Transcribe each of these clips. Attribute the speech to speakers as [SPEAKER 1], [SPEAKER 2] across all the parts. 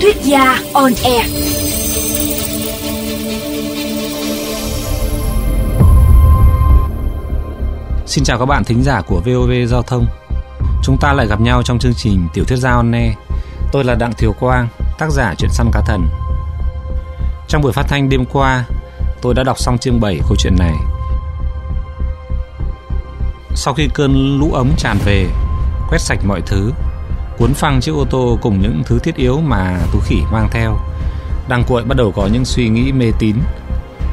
[SPEAKER 1] thuyết gia on air.
[SPEAKER 2] Xin chào các bạn thính giả của VOV Giao thông. Chúng ta lại gặp nhau trong chương trình Tiểu thuyết gia on air. Tôi là Đặng Thiều Quang, tác giả truyện săn cá thần. Trong buổi phát thanh đêm qua, tôi đã đọc xong chương 7 câu chuyện này. Sau khi cơn lũ ống tràn về, quét sạch mọi thứ, cuốn phăng chiếc ô tô cùng những thứ thiết yếu mà Tú Khỉ mang theo, Đăng Cuội bắt đầu có những suy nghĩ mê tín,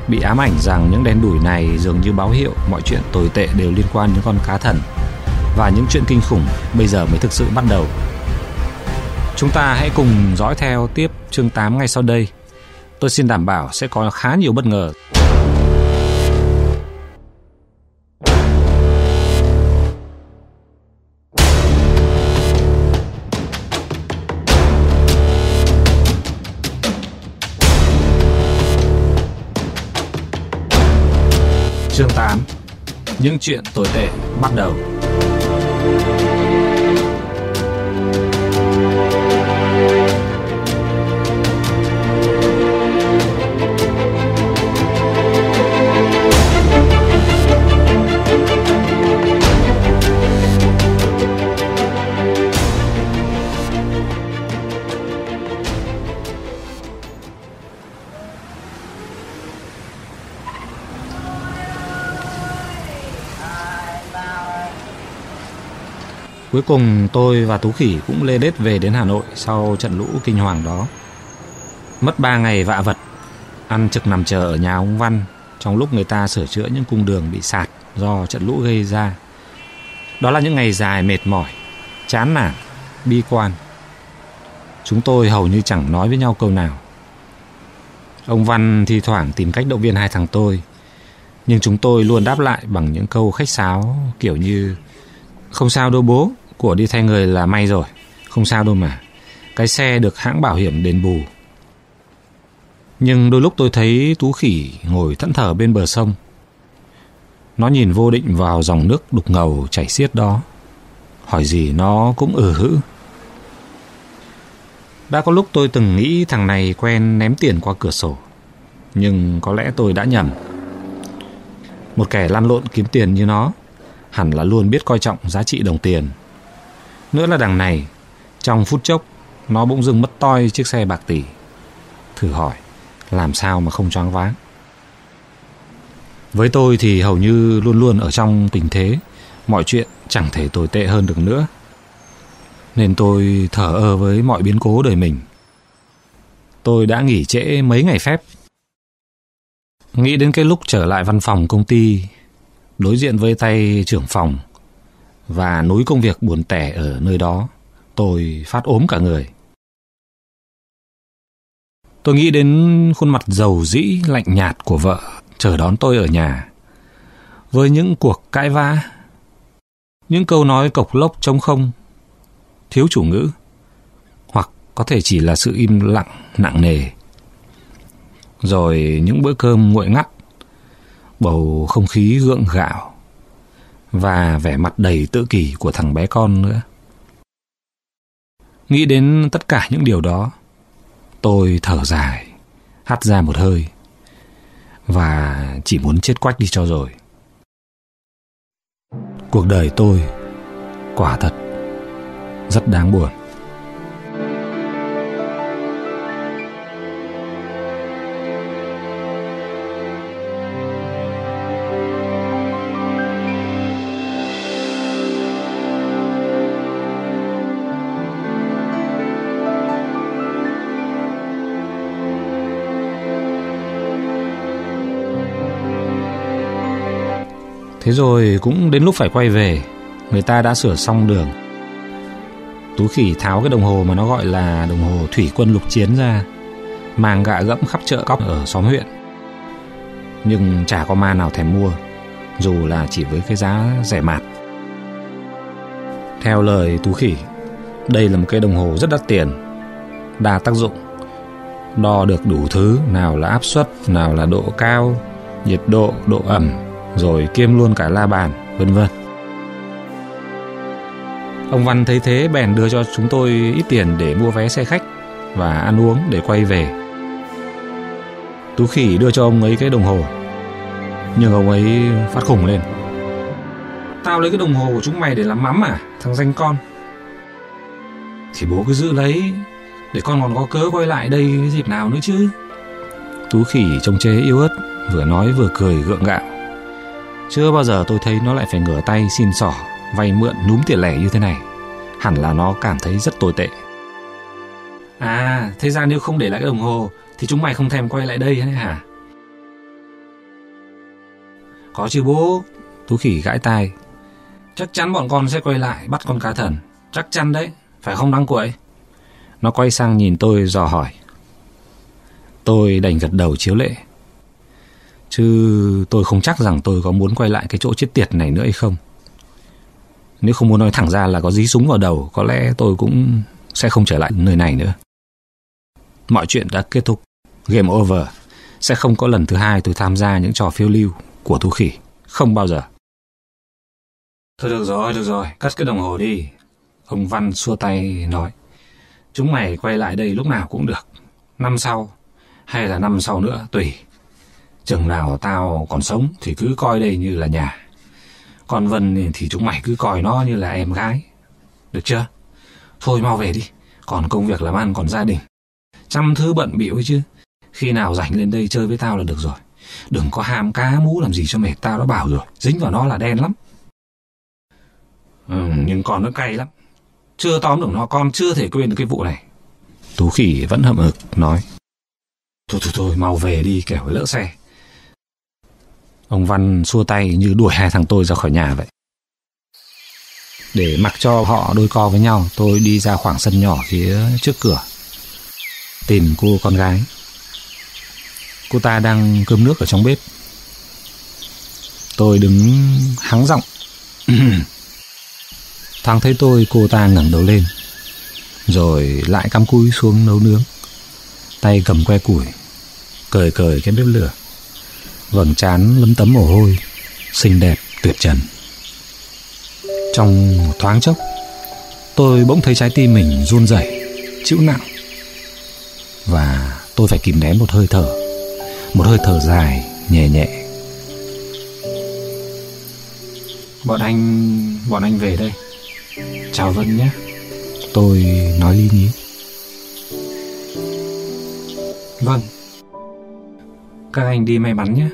[SPEAKER 2] bị ám ảnh rằng những đen đủi này dường như báo hiệu mọi chuyện tồi tệ đều liên quan đến con cá thần và những chuyện kinh khủng bây giờ mới thực sự bắt đầu. Chúng ta hãy cùng dõi theo tiếp chương 8 ngay sau đây. Tôi xin đảm bảo sẽ có khá nhiều bất ngờ. Chương 8 Những chuyện tồi tệ bắt đầu. Cuối cùng tôi và Tú Khỉ cũng lê đết về đến Hà Nội sau trận lũ kinh hoàng đó. Mất 3 ngày vạ vật, ăn trực nằm chờ ở nhà ông Văn trong lúc người ta sửa chữa những cung đường bị sạt do trận lũ gây ra. Đó là những ngày dài mệt mỏi, chán nản, bi quan. Chúng tôi hầu như chẳng nói với nhau câu nào. Ông Văn thi thoảng tìm cách động viên hai thằng tôi, nhưng chúng tôi luôn đáp lại bằng những câu khách sáo kiểu như Không sao đâu bố, của đi thay người là may rồi, không sao đâu mà. Cái xe được hãng bảo hiểm đền bù. Nhưng đôi lúc tôi thấy Tú Khỉ ngồi thẫn thờ bên bờ sông. Nó nhìn vô định vào dòng nước đục ngầu chảy xiết đó. Hỏi gì nó cũng ừ hữ. Đã có lúc tôi từng nghĩ thằng này quen ném tiền qua cửa sổ. Nhưng có lẽ tôi đã nhầm. Một kẻ lăn lộn kiếm tiền như nó hẳn là luôn biết coi trọng giá trị đồng tiền. Nữa là đằng này, trong phút chốc, nó bỗng dưng mất toi chiếc xe bạc tỷ. Thử hỏi, làm sao mà không choáng váng? Với tôi thì hầu như luôn luôn ở trong tình thế, mọi chuyện chẳng thể tồi tệ hơn được nữa. Nên tôi thở ơ với mọi biến cố đời mình. Tôi đã nghỉ trễ mấy ngày phép. Nghĩ đến cái lúc trở lại văn phòng công ty, đối diện với tay trưởng phòng, và núi công việc buồn tẻ ở nơi đó, tôi phát ốm cả người. Tôi nghĩ đến khuôn mặt giàu dĩ lạnh nhạt của vợ chờ đón tôi ở nhà. Với những cuộc cãi vã, những câu nói cộc lốc trống không, thiếu chủ ngữ, hoặc có thể chỉ là sự im lặng nặng nề. Rồi những bữa cơm nguội ngắt, bầu không khí gượng gạo và vẻ mặt đầy tự kỷ của thằng bé con nữa. Nghĩ đến tất cả những điều đó, tôi thở dài, hắt ra một hơi và chỉ muốn chết quách đi cho rồi. Cuộc đời tôi quả thật rất đáng buồn. Thế rồi cũng đến lúc phải quay về Người ta đã sửa xong đường. Tú khỉ tháo cái đồng hồ mà nó gọi là đồng hồ thủy quân lục chiến ra Mang gạ gẫm khắp chợ cóc ở xóm huyện. Nhưng chả có ma nào thèm mua Dù là chỉ với cái giá rẻ mạt. Theo lời Tú khỉ Đây là một cái đồng hồ rất đắt tiền Đa tác dụng Đo được đủ thứ Nào là áp suất Nào là độ cao Nhiệt độ, độ ẩm rồi kiêm luôn cả la bàn, vân vân. Ông Văn thấy thế bèn đưa cho chúng tôi ít tiền để mua vé xe khách. và ăn uống để quay về. Tú khỉ đưa cho ông ấy cái đồng hồ, nhưng ông ấy phát khủng lên. Tao lấy cái đồng hồ của chúng mày để làm mắm à, thằng danh con. Thì bố cứ giữ lấy, để con còn có cớ quay lại đây cái dịp nào nữa chứ. Tú khỉ trông chế yếu ớt, vừa nói vừa cười gượng gạo. Chưa bao giờ tôi thấy nó lại phải ngửa tay xin xỏ, vay mượn núm tiền lẻ như thế này. Hẳn là nó cảm thấy rất tồi tệ. À, thế ra nếu không để lại cái đồng hồ thì chúng mày không thèm quay lại đây hay hả? Có chứ bố, Tú khỉ gãi tai. Chắc chắn bọn con sẽ quay lại bắt con cá thần. Chắc chắn đấy, phải không đăng quậy? Nó quay sang nhìn tôi dò hỏi. Tôi đành gật đầu chiếu lệ. Chứ tôi không chắc rằng tôi có muốn quay lại cái chỗ chết tiệt này nữa hay không. Nếu không muốn nói thẳng ra là có dí súng vào đầu, có lẽ tôi cũng sẽ không trở lại nơi này nữa. Mọi chuyện đã kết thúc. Game over. Sẽ không có lần thứ hai tôi tham gia những trò phiêu lưu của thú khỉ. Không bao giờ. Thôi được rồi, được rồi. Cắt cái đồng hồ đi. Ông Văn xua tay nói. Chúng mày quay lại đây lúc nào cũng được. Năm sau, hay là năm sau nữa, tùy. Chừng nào tao còn sống thì cứ coi đây như là nhà. Còn Vân thì chúng mày cứ coi nó như là em gái. Được chưa? Thôi mau về đi. Còn công việc làm ăn còn gia đình. Trăm thứ bận bịu ấy chứ. Khi nào rảnh lên đây chơi với tao là được rồi. Đừng có ham cá mũ làm gì cho mệt tao đã bảo rồi. Dính vào nó là đen lắm. Ừ, nhưng con nó cay lắm. Chưa tóm được nó con chưa thể quên được cái vụ này. Tú khỉ vẫn hậm hực nói. Thôi thôi thôi mau về đi kẻo lỡ xe. Ông Văn xua tay như đuổi hai thằng tôi ra khỏi nhà vậy. Để mặc cho họ đôi co với nhau, tôi đi ra khoảng sân nhỏ phía trước cửa. Tìm cô con gái. Cô ta đang cơm nước ở trong bếp. Tôi đứng hắng giọng. Thằng thấy tôi, cô ta ngẩng đầu lên. Rồi lại cắm cúi xuống nấu nướng. Tay cầm que củi, cười cười cái bếp lửa vầng trán lấm tấm mồ hôi, xinh đẹp tuyệt trần. Trong thoáng chốc, tôi bỗng thấy trái tim mình run rẩy, chịu nặng. Và tôi phải kìm nén một hơi thở, một hơi thở dài, nhẹ nhẹ. Bọn anh, bọn anh về đây. Chào Vân nhé. Tôi nói lý nhí. Vâng. Các anh đi may mắn nhé.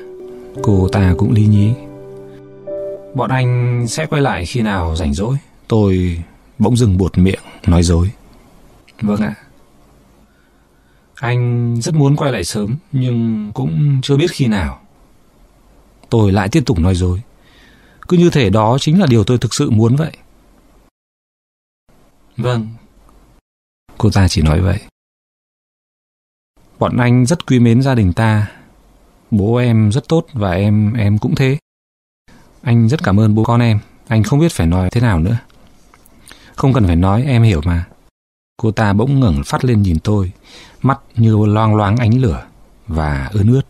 [SPEAKER 2] Cô ta cũng lý nhí. Bọn anh sẽ quay lại khi nào rảnh rỗi. Tôi bỗng dừng buột miệng, nói dối. Vâng ạ. Anh rất muốn quay lại sớm, nhưng cũng chưa biết khi nào. Tôi lại tiếp tục nói dối. Cứ như thể đó chính là điều tôi thực sự muốn vậy. Vâng. Cô ta chỉ nói vậy. Bọn anh rất quý mến gia đình ta, Bố em rất tốt và em em cũng thế. Anh rất cảm ơn bố con em. Anh không biết phải nói thế nào nữa. Không cần phải nói, em hiểu mà. Cô ta bỗng ngẩng phát lên nhìn tôi, mắt như loang loáng ánh lửa và ướt ướt.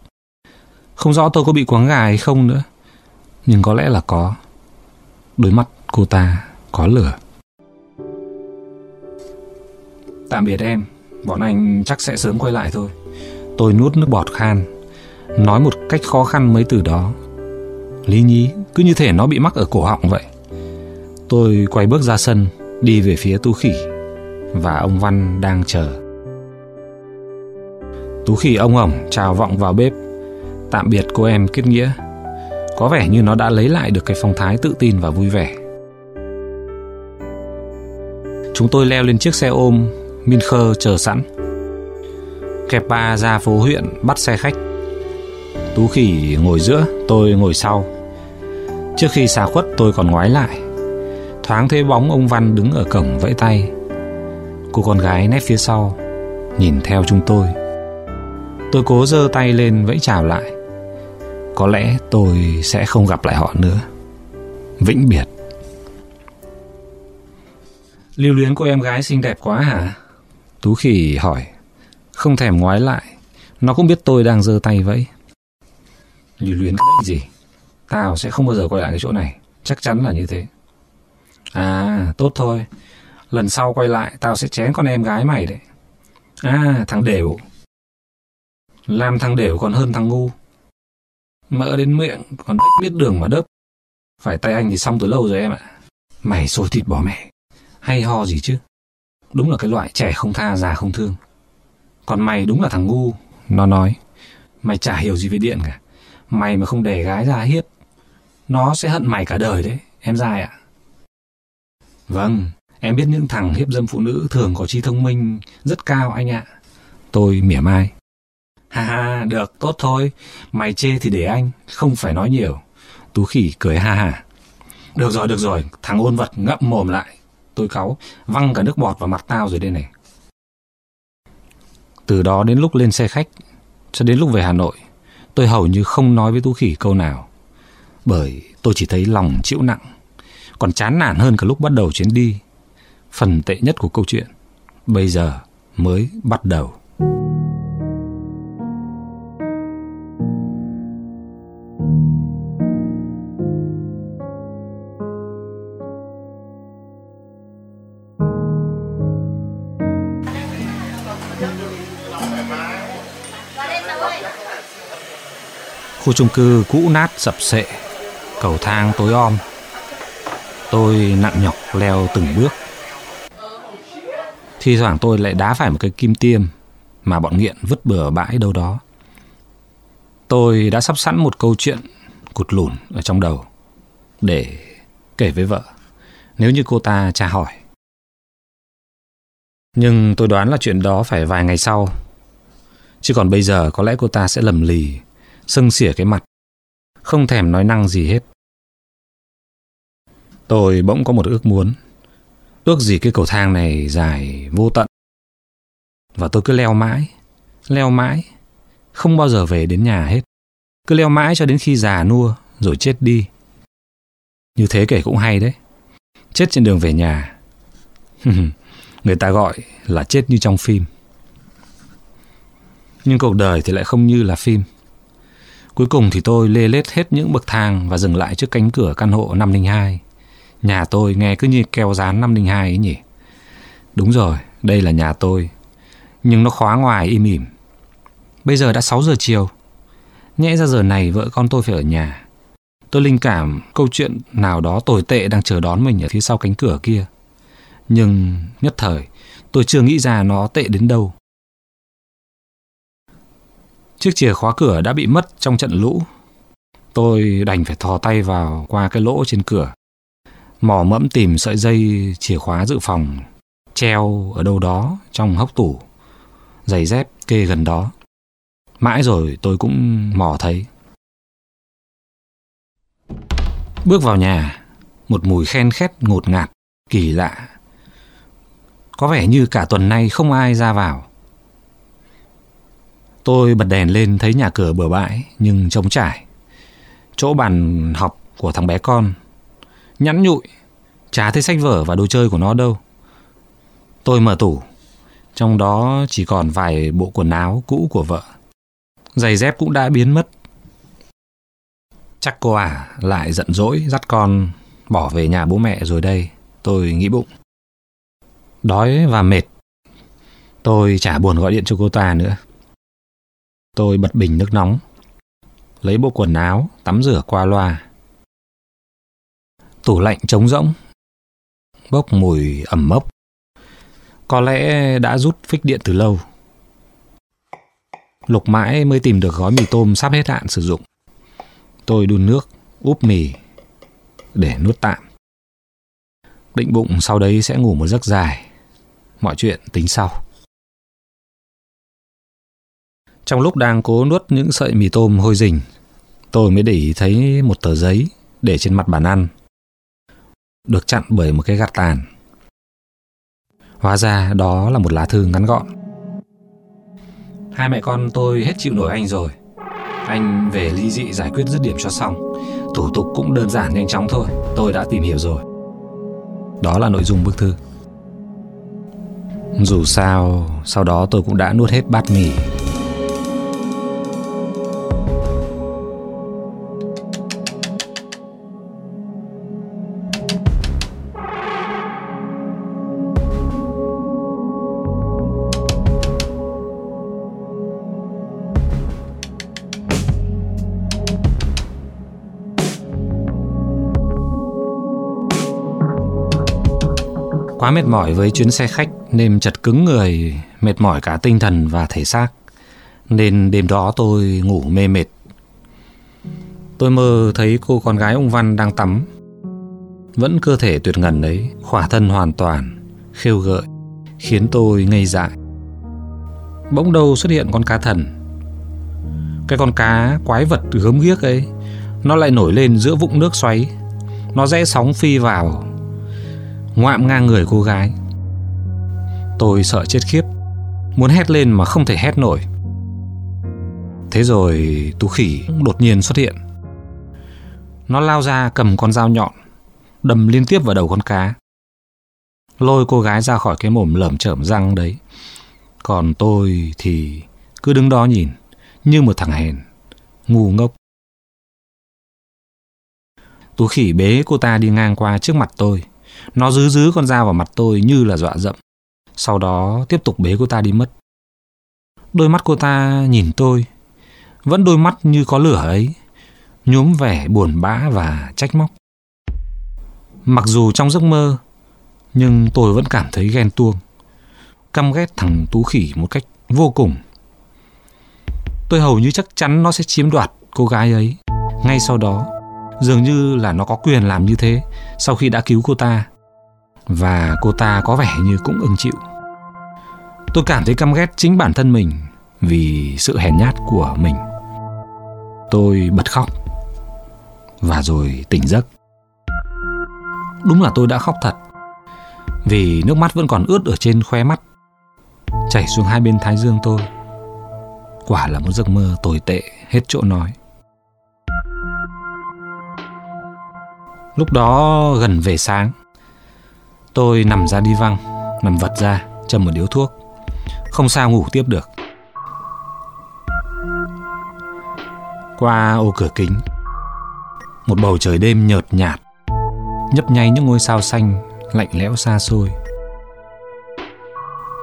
[SPEAKER 2] Không rõ tôi có bị quáng gà hay không nữa, nhưng có lẽ là có. Đôi mắt cô ta có lửa. Tạm biệt em, bọn anh chắc sẽ sớm quay lại thôi. Tôi nuốt nước bọt khan nói một cách khó khăn mấy từ đó. Lý nhí cứ như thể nó bị mắc ở cổ họng vậy. Tôi quay bước ra sân, đi về phía Tú Khỉ và ông Văn đang chờ. Tú Khỉ ông ổng chào vọng vào bếp, tạm biệt cô em kết nghĩa. Có vẻ như nó đã lấy lại được cái phong thái tự tin và vui vẻ. Chúng tôi leo lên chiếc xe ôm Mincher chờ sẵn. Kẹp ba ra phố huyện bắt xe khách Tú khỉ ngồi giữa, tôi ngồi sau. Trước khi xa khuất tôi còn ngoái lại. Thoáng thấy bóng ông Văn đứng ở cổng vẫy tay. Cô con gái nép phía sau, nhìn theo chúng tôi. Tôi cố giơ tay lên vẫy chào lại. Có lẽ tôi sẽ không gặp lại họ nữa. Vĩnh biệt. Lưu luyến cô em gái xinh đẹp quá hả? Tú khỉ hỏi. Không thèm ngoái lại. Nó cũng biết tôi đang giơ tay vẫy. Lưu luyến cái gì Tao sẽ không bao giờ quay lại cái chỗ này Chắc chắn là như thế À tốt thôi Lần sau quay lại tao sẽ chén con em gái mày đấy À, thằng đều. Làm thằng đều còn hơn thằng ngu. Mỡ đến miệng, còn biết đường mà đớp. Phải tay anh thì xong từ lâu rồi em ạ. Mày xôi thịt bỏ mẹ. Hay ho gì chứ. Đúng là cái loại trẻ không tha, già không thương. Còn mày đúng là thằng ngu. Nó nói. Mày chả hiểu gì về điện cả. Mày mà không để gái ra hiếp. Nó sẽ hận mày cả đời đấy, em dai ạ. Vâng, em biết những thằng hiếp dâm phụ nữ thường có trí thông minh rất cao anh ạ. Tôi mỉa mai. Ha ha, được, tốt thôi. Mày chê thì để anh, không phải nói nhiều. Tú khỉ cười ha ha. Được rồi, được rồi, thằng ôn vật ngậm mồm lại. Tôi cáu, văng cả nước bọt vào mặt tao rồi đây này. Từ đó đến lúc lên xe khách, cho đến lúc về Hà Nội, tôi hầu như không nói với Tú khỉ câu nào. Bởi tôi chỉ thấy lòng chịu nặng, còn chán nản hơn cả lúc bắt đầu chuyến đi. Phần tệ nhất của câu chuyện, bây giờ mới bắt đầu. Khu chung cư cũ nát sập sệ, cầu thang tối om. Tôi nặng nhọc leo từng bước. Thi thoảng tôi lại đá phải một cái kim tiêm mà bọn nghiện vứt bừa bãi đâu đó. Tôi đã sắp sẵn một câu chuyện cụt lùn ở trong đầu để kể với vợ nếu như cô ta tra hỏi. Nhưng tôi đoán là chuyện đó phải vài ngày sau. Chứ còn bây giờ có lẽ cô ta sẽ lầm lì sưng xỉa cái mặt, không thèm nói năng gì hết. Tôi bỗng có một ước muốn, ước gì cái cầu thang này dài vô tận. Và tôi cứ leo mãi, leo mãi, không bao giờ về đến nhà hết. Cứ leo mãi cho đến khi già nua rồi chết đi. Như thế kể cũng hay đấy. Chết trên đường về nhà. Người ta gọi là chết như trong phim. Nhưng cuộc đời thì lại không như là phim. Cuối cùng thì tôi lê lết hết những bậc thang và dừng lại trước cánh cửa căn hộ 502. Nhà tôi nghe cứ như keo dán 502 ấy nhỉ. Đúng rồi, đây là nhà tôi. Nhưng nó khóa ngoài im ỉm. Bây giờ đã 6 giờ chiều. Nhẽ ra giờ này vợ con tôi phải ở nhà. Tôi linh cảm câu chuyện nào đó tồi tệ đang chờ đón mình ở phía sau cánh cửa kia. Nhưng nhất thời, tôi chưa nghĩ ra nó tệ đến đâu. Chiếc chìa khóa cửa đã bị mất trong trận lũ. Tôi đành phải thò tay vào qua cái lỗ trên cửa. Mò mẫm tìm sợi dây chìa khóa dự phòng treo ở đâu đó trong hốc tủ. Giày dép kê gần đó. Mãi rồi tôi cũng mò thấy. Bước vào nhà, một mùi khen khét ngột ngạt, kỳ lạ. Có vẻ như cả tuần nay không ai ra vào. Tôi bật đèn lên thấy nhà cửa bừa bãi nhưng trống trải. Chỗ bàn học của thằng bé con nhẵn nhụi, chả thấy sách vở và đồ chơi của nó đâu. Tôi mở tủ, trong đó chỉ còn vài bộ quần áo cũ của vợ. Giày dép cũng đã biến mất. Chắc cô à lại giận dỗi dắt con bỏ về nhà bố mẹ rồi đây, tôi nghĩ bụng. Đói và mệt, tôi chả buồn gọi điện cho cô ta nữa. Tôi bật bình nước nóng, lấy bộ quần áo, tắm rửa qua loa. Tủ lạnh trống rỗng, bốc mùi ẩm mốc. Có lẽ đã rút phích điện từ lâu. Lục mãi mới tìm được gói mì tôm sắp hết hạn sử dụng. Tôi đun nước, úp mì để nuốt tạm. Định bụng sau đấy sẽ ngủ một giấc dài. Mọi chuyện tính sau. Trong lúc đang cố nuốt những sợi mì tôm hôi rình, tôi mới để ý thấy một tờ giấy để trên mặt bàn ăn. Được chặn bởi một cái gạt tàn. Hóa ra đó là một lá thư ngắn gọn. Hai mẹ con tôi hết chịu nổi anh rồi. Anh về ly dị giải quyết dứt điểm cho xong. Thủ tục cũng đơn giản nhanh chóng thôi. Tôi đã tìm hiểu rồi. Đó là nội dung bức thư. Dù sao, sau đó tôi cũng đã nuốt hết bát mì Quá mệt mỏi với chuyến xe khách nên chật cứng người, mệt mỏi cả tinh thần và thể xác. Nên đêm đó tôi ngủ mê mệt. Tôi mơ thấy cô con gái ông Văn đang tắm. Vẫn cơ thể tuyệt ngần ấy, khỏa thân hoàn toàn, khêu gợi, khiến tôi ngây dại. Bỗng đâu xuất hiện con cá thần. Cái con cá quái vật gớm ghiếc ấy, nó lại nổi lên giữa vũng nước xoáy. Nó rẽ sóng phi vào, ngoạm ngang người cô gái. Tôi sợ chết khiếp, muốn hét lên mà không thể hét nổi. Thế rồi tú khỉ đột nhiên xuất hiện. Nó lao ra cầm con dao nhọn, đâm liên tiếp vào đầu con cá. Lôi cô gái ra khỏi cái mồm lởm chởm răng đấy. Còn tôi thì cứ đứng đó nhìn như một thằng hèn, ngu ngốc. Tú khỉ bế cô ta đi ngang qua trước mặt tôi. Nó dứ dứ con dao vào mặt tôi như là dọa dẫm. Sau đó tiếp tục bế cô ta đi mất. Đôi mắt cô ta nhìn tôi, vẫn đôi mắt như có lửa ấy, nhuốm vẻ buồn bã và trách móc. Mặc dù trong giấc mơ, nhưng tôi vẫn cảm thấy ghen tuông, căm ghét thằng Tú Khỉ một cách vô cùng. Tôi hầu như chắc chắn nó sẽ chiếm đoạt cô gái ấy. Ngay sau đó, dường như là nó có quyền làm như thế sau khi đã cứu cô ta. Và cô ta có vẻ như cũng ưng chịu. Tôi cảm thấy căm ghét chính bản thân mình vì sự hèn nhát của mình. Tôi bật khóc và rồi tỉnh giấc. Đúng là tôi đã khóc thật vì nước mắt vẫn còn ướt ở trên khóe mắt chảy xuống hai bên thái dương tôi. Quả là một giấc mơ tồi tệ hết chỗ nói. Lúc đó gần về sáng, tôi nằm ra đi văng, nằm vật ra, châm một điếu thuốc. Không sao ngủ tiếp được. Qua ô cửa kính, một bầu trời đêm nhợt nhạt, nhấp nháy những ngôi sao xanh lạnh lẽo xa xôi.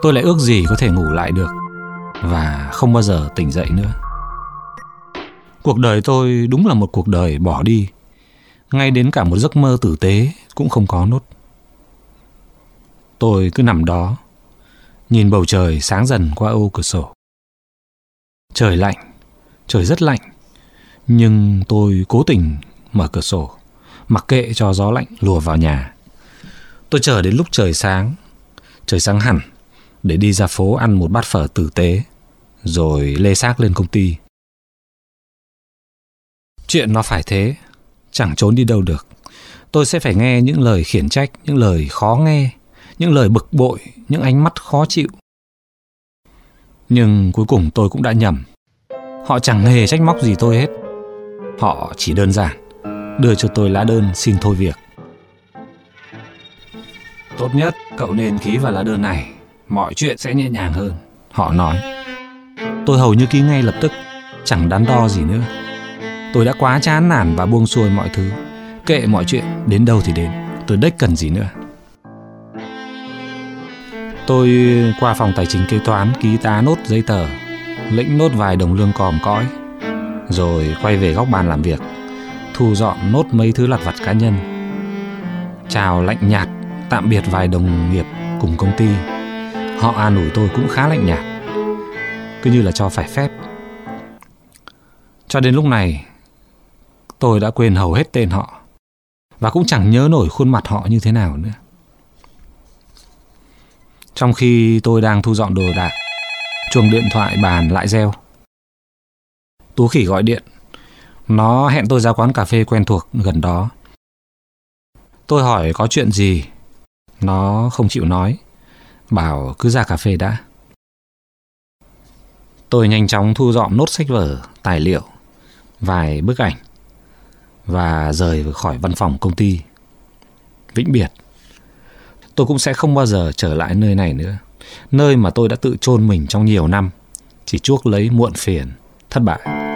[SPEAKER 2] Tôi lại ước gì có thể ngủ lại được và không bao giờ tỉnh dậy nữa. Cuộc đời tôi đúng là một cuộc đời bỏ đi, ngay đến cả một giấc mơ tử tế cũng không có nốt. Tôi cứ nằm đó, nhìn bầu trời sáng dần qua ô cửa sổ. Trời lạnh, trời rất lạnh, nhưng tôi cố tình mở cửa sổ, mặc kệ cho gió lạnh lùa vào nhà. Tôi chờ đến lúc trời sáng, trời sáng hẳn để đi ra phố ăn một bát phở tử tế, rồi lê xác lên công ty. Chuyện nó phải thế, chẳng trốn đi đâu được. Tôi sẽ phải nghe những lời khiển trách, những lời khó nghe, những lời bực bội, những ánh mắt khó chịu. Nhưng cuối cùng tôi cũng đã nhầm. Họ chẳng hề trách móc gì tôi hết. Họ chỉ đơn giản đưa cho tôi lá đơn xin thôi việc. Tốt nhất cậu nên ký vào lá đơn này, mọi chuyện sẽ nhẹ nhàng hơn, họ nói. Tôi hầu như ký ngay lập tức, chẳng đắn đo gì nữa. Tôi đã quá chán nản và buông xuôi mọi thứ, kệ mọi chuyện đến đâu thì đến, tôi đếch cần gì nữa. Tôi qua phòng tài chính kế toán ký tá nốt giấy tờ, lĩnh nốt vài đồng lương còm cõi, rồi quay về góc bàn làm việc, thu dọn nốt mấy thứ lặt vặt cá nhân. Chào lạnh nhạt, tạm biệt vài đồng nghiệp cùng công ty. Họ an ủi tôi cũng khá lạnh nhạt, cứ như là cho phải phép. Cho đến lúc này, tôi đã quên hầu hết tên họ và cũng chẳng nhớ nổi khuôn mặt họ như thế nào nữa. Trong khi tôi đang thu dọn đồ đạc, chuông điện thoại bàn lại reo. Tú khỉ gọi điện. Nó hẹn tôi ra quán cà phê quen thuộc gần đó. Tôi hỏi có chuyện gì. Nó không chịu nói. Bảo cứ ra cà phê đã. Tôi nhanh chóng thu dọn nốt sách vở, tài liệu, vài bức ảnh và rời khỏi văn phòng công ty. Vĩnh biệt. Tôi cũng sẽ không bao giờ trở lại nơi này nữa. Nơi mà tôi đã tự chôn mình trong nhiều năm, chỉ chuốc lấy muộn phiền, thất bại.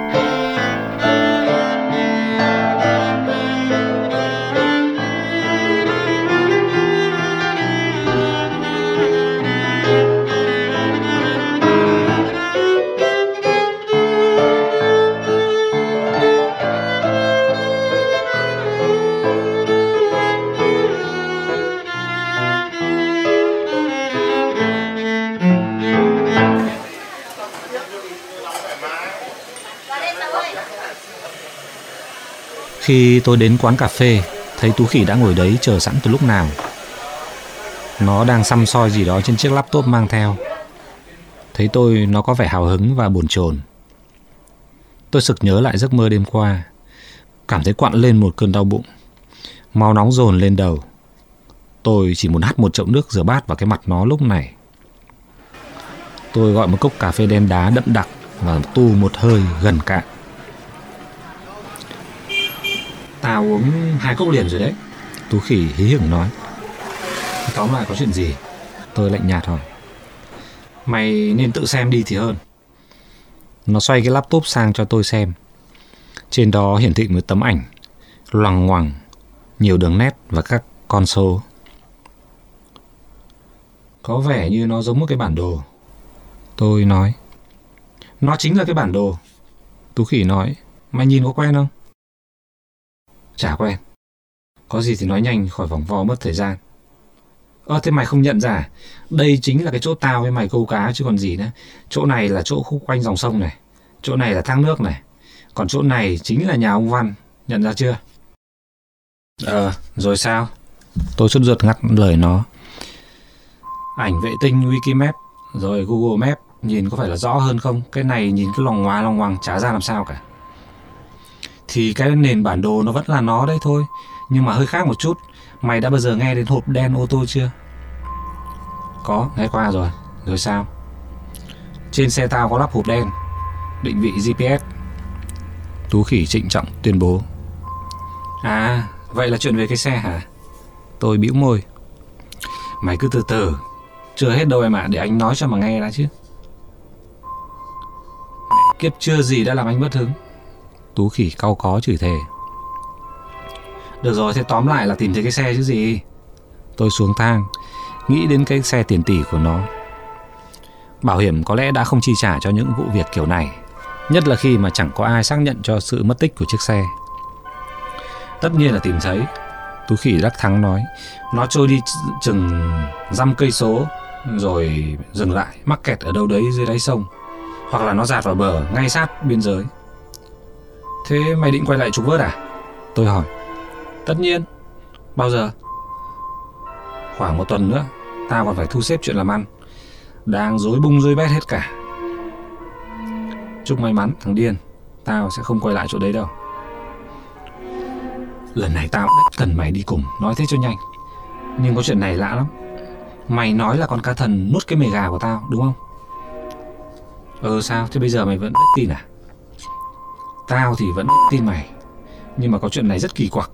[SPEAKER 2] Khi tôi đến quán cà phê, thấy Tú Khỉ đã ngồi đấy chờ sẵn từ lúc nào. Nó đang xăm soi gì đó trên chiếc laptop mang theo. Thấy tôi nó có vẻ hào hứng và buồn chồn. Tôi sực nhớ lại giấc mơ đêm qua. Cảm thấy quặn lên một cơn đau bụng. Máu nóng dồn lên đầu. Tôi chỉ muốn hắt một chậu nước rửa bát vào cái mặt nó lúc này. Tôi gọi một cốc cà phê đen đá đậm đặc và tu một hơi gần cạn. Tao uống hai cốc liền rồi đấy. Tú khỉ hí hửng nói. Tóm lại có chuyện gì? Tôi lạnh nhạt hỏi. Mày nên tự xem đi thì hơn. Nó xoay cái laptop sang cho tôi xem. Trên đó hiển thị một tấm ảnh loằng ngoằng, nhiều đường nét và các con số. Có vẻ như nó giống một cái bản đồ. Tôi nói. Nó chính là cái bản đồ. Tú khỉ nói. Mày nhìn có quen không? Chả quen. Có gì thì nói nhanh khỏi vòng vo mất thời gian. Ơ, thế mày không nhận ra à? Đây chính là cái chỗ tao với mày câu cá chứ còn gì nữa. Chỗ này là chỗ khúc quanh dòng sông này. Chỗ này là thác nước này. Còn chỗ này chính là nhà ông Văn. Nhận ra chưa? Ờ rồi sao? Tôi xuất ruột ngắt lời nó. Ảnh vệ tinh Wikimap, Rồi Google map, Nhìn có phải là rõ hơn không? Cái này nhìn cái lòng ngoá lòng ngoằng, chả ra làm sao cả. Thì cái nền bản đồ nó vẫn là nó đấy thôi Nhưng mà hơi khác một chút Mày đã bao giờ nghe đến hộp đen ô tô chưa? Có, nghe qua rồi. Rồi sao? Trên xe tao có lắp hộp đen, định vị GPS. Tú khỉ trịnh trọng tuyên bố. À, vậy là chuyện về cái xe hả? Tôi bĩu môi. Mày cứ từ từ, chưa hết đâu em ạ, để anh nói cho mà nghe đã chứ. Kiếp chưa gì đã làm anh mất hứng. Tú khỉ cau có chửi thề. Được rồi, thế tóm lại là tìm thấy cái xe chứ gì. Tôi xuống thang, nghĩ đến cái xe tiền tỷ của nó. Bảo hiểm có lẽ đã không chi trả cho những vụ việc kiểu này, nhất là khi mà chẳng có ai xác nhận cho sự mất tích của chiếc xe. Tất nhiên là tìm thấy. Tú khỉ đắc thắng nói, nó trôi đi chừng dăm cây số rồi dừng lại mắc kẹt ở đâu đấy dưới đáy sông hoặc là nó dạt vào bờ ngay sát biên giới. Thế mày định quay lại trục vớt à? Tôi hỏi. Tất nhiên. Bao giờ? Khoảng một tuần nữa, tao còn phải thu xếp chuyện làm ăn. Đang dối bung dối bét hết cả. Chúc may mắn thằng điên, tao sẽ không quay lại chỗ đấy đâu. Lần này tao cần mày đi cùng, nói thế cho nhanh. Nhưng có chuyện này lạ lắm. Mày nói là con cá thần nuốt cái mề gà của tao, đúng không? Ừ sao, thế bây giờ mày vẫn tin à? Tao thì vẫn tin mày. Nhưng mà có chuyện này rất kỳ quặc.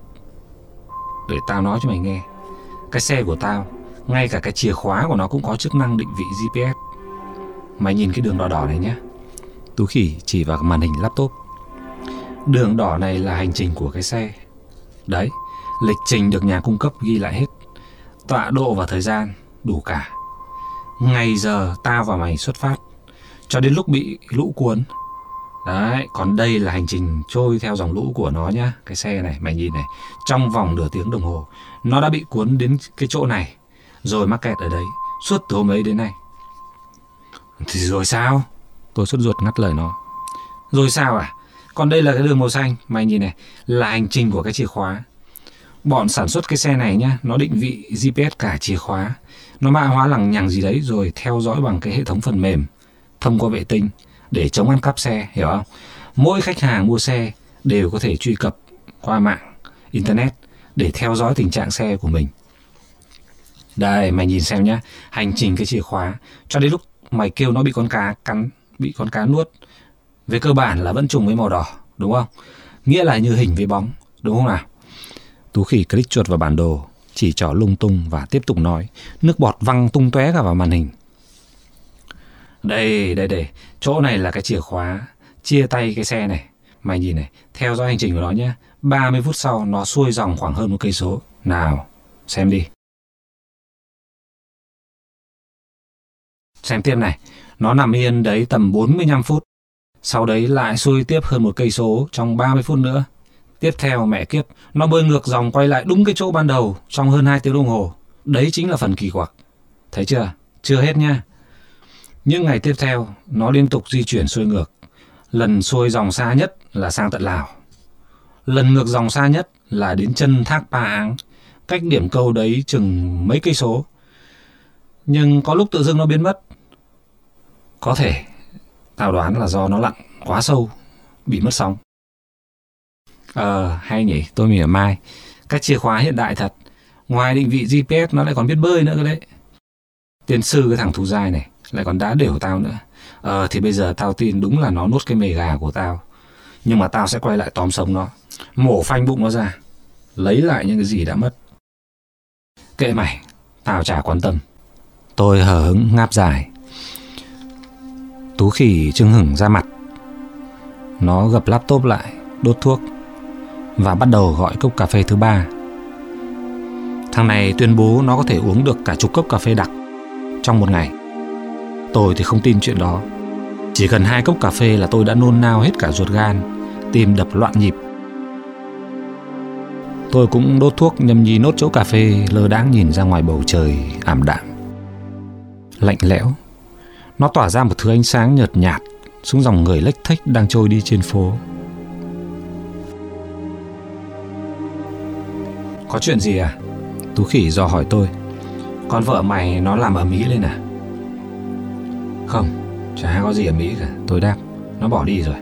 [SPEAKER 2] Để tao nói cho mày nghe, Cái xe của tao, Ngay cả cái chìa khóa của nó cũng có chức năng định vị GPS Mày nhìn cái đường đỏ đỏ này nhé Tú khỉ chỉ vào màn hình laptop. Đường đỏ này là hành trình của cái xe. Đấy, Lịch trình được nhà cung cấp ghi lại hết. Tọa độ và thời gian, Đủ cả. Ngày giờ tao và mày xuất phát, Cho đến lúc bị lũ cuốn. Đấy, còn đây là hành trình trôi theo dòng lũ của nó nhá. Cái xe này, mày nhìn này. Trong vòng nửa tiếng đồng hồ, nó đã bị cuốn đến cái chỗ này. Rồi mắc kẹt ở đấy, suốt từ hôm ấy đến nay. Thì rồi sao? Tôi xuất ruột ngắt lời nó. Rồi sao à? Còn đây là cái đường màu xanh, mày nhìn này, là hành trình của cái chìa khóa. Bọn sản xuất cái xe này nhá, nó định vị GPS cả chìa khóa. Nó mã hóa lằng nhằng gì đấy rồi theo dõi bằng cái hệ thống phần mềm thông qua vệ tinh để chống ăn cắp xe, hiểu không? Mỗi khách hàng mua xe đều có thể truy cập qua mạng, internet để theo dõi tình trạng xe của mình. Đây, mày nhìn xem nhá, hành trình cái chìa khóa cho đến lúc mày kêu nó bị con cá cắn, bị con cá nuốt. Về cơ bản là vẫn trùng với màu đỏ, đúng không? Nghĩa là như hình với bóng, đúng không nào? Tú khỉ click chuột vào bản đồ, chỉ trỏ lung tung và tiếp tục nói, nước bọt văng tung tóe cả vào màn hình. Đây, đây, đây. Chỗ này là cái chìa khóa. Chia tay cái xe này. Mày nhìn này, theo dõi hành trình của nó nhé. 30 phút sau nó xuôi dòng khoảng hơn một cây số. Nào, xem đi. Xem tiếp này, nó nằm yên đấy tầm 45 phút. Sau đấy lại xuôi tiếp hơn một cây số trong 30 phút nữa. Tiếp theo mẹ kiếp, nó bơi ngược dòng quay lại đúng cái chỗ ban đầu trong hơn 2 tiếng đồng hồ. Đấy chính là phần kỳ quặc. Thấy chưa? Chưa hết nha. Những ngày tiếp theo, nó liên tục di chuyển xuôi ngược. Lần xuôi dòng xa nhất là sang tận Lào. Lần ngược dòng xa nhất là đến chân thác Pa Áng, cách điểm câu đấy chừng mấy cây số. Nhưng có lúc tự dưng nó biến mất. Có thể, tao đoán là do nó lặn quá sâu, bị mất sóng. Ờ, hay nhỉ, tôi mỉa mai. Các chìa khóa hiện đại thật. Ngoài định vị GPS nó lại còn biết bơi nữa cơ đấy. Tiên sư cái thằng thú dai này lại còn đá đều tao nữa. Ờ thì bây giờ tao tin đúng là nó nuốt cái mề gà của tao. Nhưng mà tao sẽ quay lại tóm sống nó. Mổ phanh bụng nó ra. Lấy lại những cái gì đã mất. Kệ mày, tao chả quan tâm. Tôi hờ hững ngáp dài. Tú khỉ trưng hửng ra mặt. Nó gập laptop lại, đốt thuốc và bắt đầu gọi cốc cà phê thứ ba. Thằng này tuyên bố nó có thể uống được cả chục cốc cà phê đặc trong một ngày. Tôi thì không tin chuyện đó. Chỉ cần hai cốc cà phê là tôi đã nôn nao hết cả ruột gan, tim đập loạn nhịp. Tôi cũng đốt thuốc nhâm nhi nốt chỗ cà phê lơ đáng nhìn ra ngoài bầu trời ảm đạm. Lạnh lẽo, nó tỏa ra một thứ ánh sáng nhợt nhạt xuống dòng người lếch thếch đang trôi đi trên phố. Có chuyện gì à? Tú khỉ dò hỏi tôi. Con vợ mày nó làm ở Mỹ lên à? Không, chả có gì ở Mỹ cả. Tôi đáp, nó bỏ đi rồi.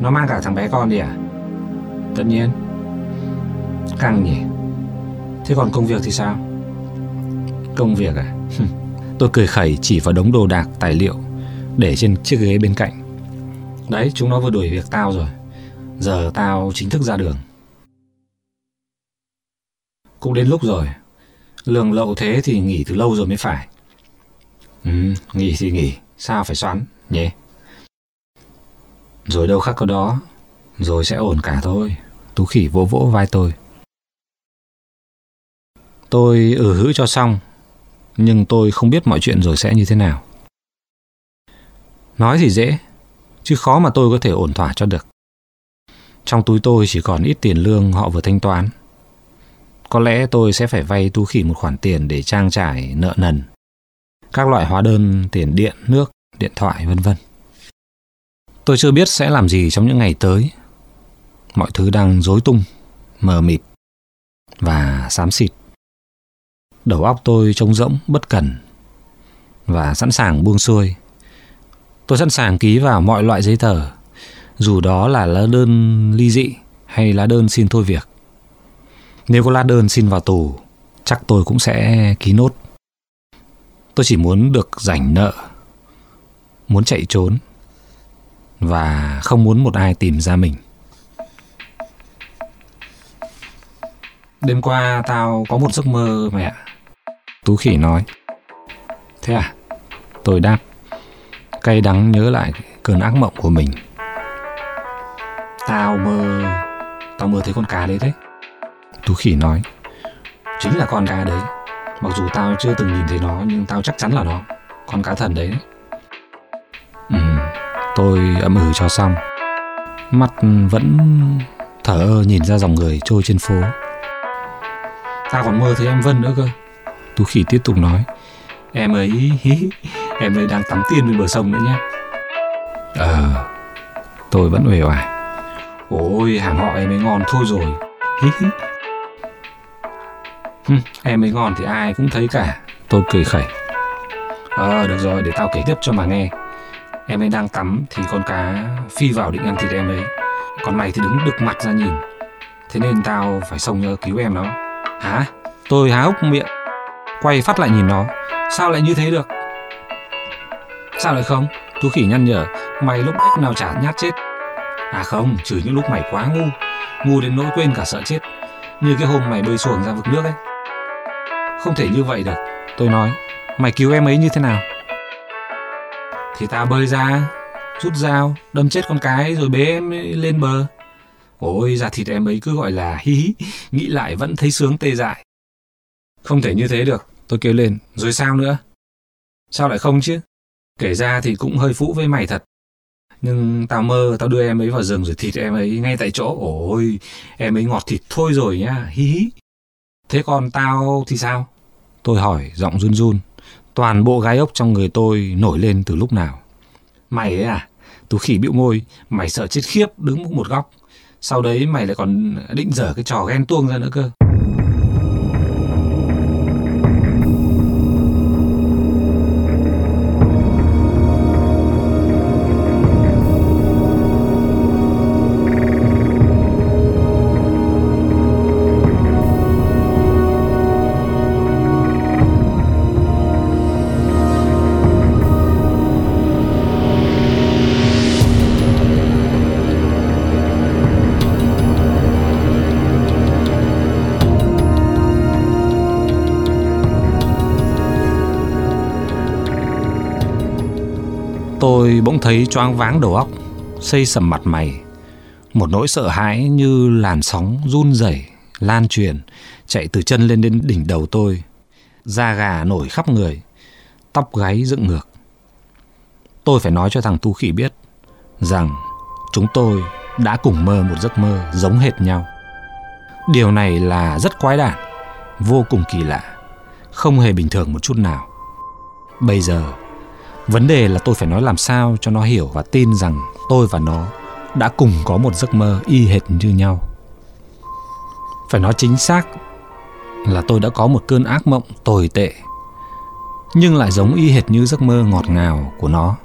[SPEAKER 2] Nó mang cả thằng bé con đi à? Tất nhiên. Căng nhỉ? Thế còn công việc thì sao? Công việc à? Tôi cười khẩy chỉ vào đống đồ đạc tài liệu để trên chiếc ghế bên cạnh. Đấy, chúng nó vừa đuổi việc tao rồi. Giờ tao chính thức ra đường. Cũng đến lúc rồi. Lương lậu thế thì nghỉ từ lâu rồi mới phải. Ừ, nghỉ thì nghỉ, sao phải xoắn, nhỉ? Rồi đâu khác có đó, rồi sẽ ổn cả thôi. Tú khỉ vỗ vỗ vai tôi. Tôi ừ hữ cho xong, nhưng tôi không biết mọi chuyện rồi sẽ như thế nào. Nói thì dễ, chứ khó mà tôi có thể ổn thỏa cho được. Trong túi tôi chỉ còn ít tiền lương họ vừa thanh toán. Có lẽ tôi sẽ phải vay Tú Khỉ một khoản tiền để trang trải nợ nần. Các loại hóa đơn, tiền điện, nước, điện thoại vân vân. Tôi chưa biết sẽ làm gì trong những ngày tới. Mọi thứ đang rối tung, mờ mịt và xám xịt. Đầu óc tôi trống rỗng, bất cần và sẵn sàng buông xuôi. Tôi sẵn sàng ký vào mọi loại giấy tờ, dù đó là lá đơn ly dị hay lá đơn xin thôi việc. Nếu có lá đơn xin vào tù, chắc tôi cũng sẽ ký nốt. Tôi chỉ muốn được rảnh nợ, muốn chạy trốn và không muốn một ai tìm ra mình. Đêm qua tao có một giấc mơ mẹ. Tú khỉ nói. Thế à? Tôi đáp. Cay đắng nhớ lại cơn ác mộng của mình. Tao mơ... Tao mơ thấy con cá đấy đấy. Tú khỉ nói Chính là con cá đấy Mặc dù tao chưa từng nhìn thấy nó Nhưng tao chắc chắn là nó. Con cá thần đấy. Ừ Tôi ậm ừ cho xong. Mắt vẫn thở ơ nhìn ra dòng người trôi trên phố. Tao còn mơ thấy em Vân nữa cơ. Tú khỉ tiếp tục nói. Em ấy hí, Em ấy đang tắm tiên bên bờ sông nữa nhé Ờ Tôi vẫn uể oải. Ôi hàng họ em ấy ngon thôi rồi. Hí hí em ấy ngon thì ai cũng thấy cả. Tôi cười khẩy. Ờ được rồi để tao kể tiếp cho mà nghe. Em ấy đang tắm thì con cá phi vào định ăn thịt em ấy. Còn mày thì đứng đực mặt ra nhìn. Thế nên tao phải xông ra cứu em nó. Hả? Tôi há hốc miệng Quay phát lại nhìn nó. Sao lại như thế được? Sao lại không? Tú khỉ nhăn nhở. Mày lúc ếch nào chả nhát chết. À không, trừ những lúc mày quá ngu. Ngu đến nỗi quên cả sợ chết. Như cái hôm mày bơi xuồng ra vực nước ấy không thể như vậy được. Tôi nói, mày cứu em ấy như thế nào? Thì tao bơi ra, rút dao, đâm chết con cái rồi bế em lên bờ. Ôi, da thịt em ấy cứ gọi là hí hí, nghĩ lại vẫn thấy sướng tê dại. Không thể như thế được, tôi kêu lên, rồi sao nữa? Sao lại không chứ? Kể ra thì cũng hơi phũ với mày thật. Nhưng tao mơ tao đưa em ấy vào rừng rồi thịt em ấy ngay tại chỗ. Ôi, em ấy ngọt thịt thôi rồi nhá, hí hí. Thế còn tao thì sao? Tôi hỏi giọng run run. Toàn bộ gai ốc trong người tôi nổi lên từ lúc nào. Mày ấy à? Tú khỉ bĩu môi, mày sợ chết khiếp đứng một góc. Sau đấy mày lại còn định dở cái trò ghen tuông ra nữa cơ. Tôi bỗng thấy choáng váng đầu óc, xây sầm mặt mày. Một nỗi sợ hãi như làn sóng run rẩy, lan truyền, chạy từ chân lên đến đỉnh đầu tôi. Da gà nổi khắp người, tóc gáy dựng ngược. Tôi phải nói cho thằng Tu Khỉ biết rằng chúng tôi đã cùng mơ một giấc mơ giống hệt nhau. Điều này là rất quái đản, vô cùng kỳ lạ, không hề bình thường một chút nào. Bây giờ Vấn đề là tôi phải nói làm sao cho nó hiểu và tin rằng tôi và nó đã cùng có một giấc mơ y hệt như nhau. Phải nói chính xác là tôi đã có một cơn ác mộng tồi tệ nhưng lại giống y hệt như giấc mơ ngọt ngào của nó.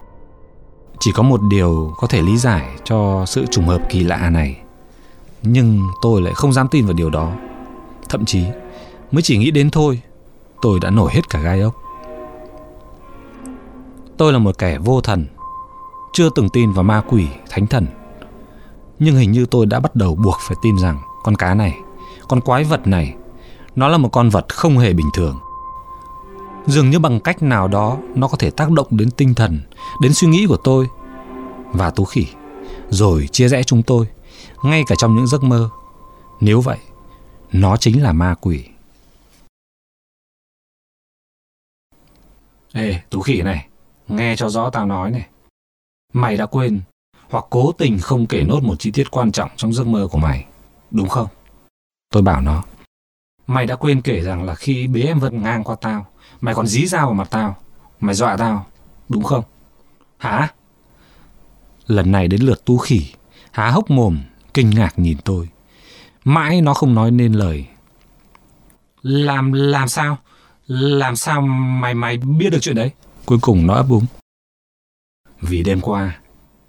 [SPEAKER 2] Chỉ có một điều có thể lý giải cho sự trùng hợp kỳ lạ này. Nhưng tôi lại không dám tin vào điều đó. Thậm chí mới chỉ nghĩ đến thôi, tôi đã nổi hết cả gai ốc. Tôi là một kẻ vô thần, chưa từng tin vào ma quỷ, thánh thần. Nhưng hình như tôi đã bắt đầu buộc phải tin rằng con cá này, con quái vật này, nó là một con vật không hề bình thường. Dường như bằng cách nào đó nó có thể tác động đến tinh thần, đến suy nghĩ của tôi và Tú Khỉ, rồi chia rẽ chúng tôi, ngay cả trong những giấc mơ. Nếu vậy, nó chính là ma quỷ. Ê, Tú Khỉ này, Nghe cho rõ tao nói này. Mày đã quên hoặc cố tình không kể nốt một chi tiết quan trọng trong giấc mơ của mày. Đúng không? Tôi bảo nó. Mày đã quên kể rằng là khi bế em Vân ngang qua tao, mày còn dí dao vào mặt tao. Mày dọa tao. Đúng không? Hả? Lần này đến lượt tu khỉ, há hốc mồm, kinh ngạc nhìn tôi. Mãi nó không nói nên lời. Làm, làm sao? Làm sao mày mày biết được chuyện đấy? Cuối cùng nó ấp úng. Vì đêm qua,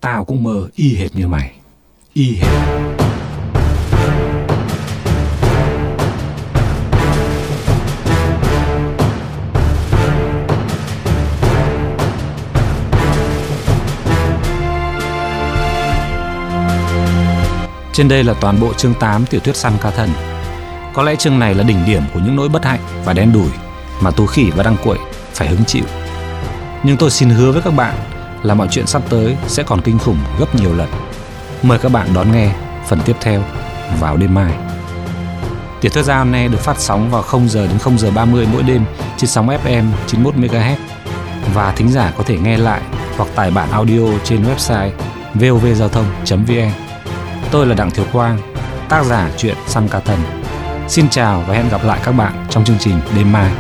[SPEAKER 2] tao cũng mơ y hệt như mày. Y hệt. Trên đây là toàn bộ chương 8 tiểu thuyết săn ca thần. Có lẽ chương này là đỉnh điểm của những nỗi bất hạnh và đen đủi mà Tú Khỉ và Đăng Quậy phải hứng chịu. Nhưng tôi xin hứa với các bạn là mọi chuyện sắp tới sẽ còn kinh khủng gấp nhiều lần. Mời các bạn đón nghe phần tiếp theo vào đêm mai. Tiểu thuyết gia hôm được phát sóng vào 0 giờ đến 0 giờ 30 mỗi đêm trên sóng FM 91 MHz và thính giả có thể nghe lại hoặc tải bản audio trên website vovgiao thông.vn. E. Tôi là Đặng Thiều Quang, tác giả truyện Săn Ca Thần. Xin chào và hẹn gặp lại các bạn trong chương trình đêm mai.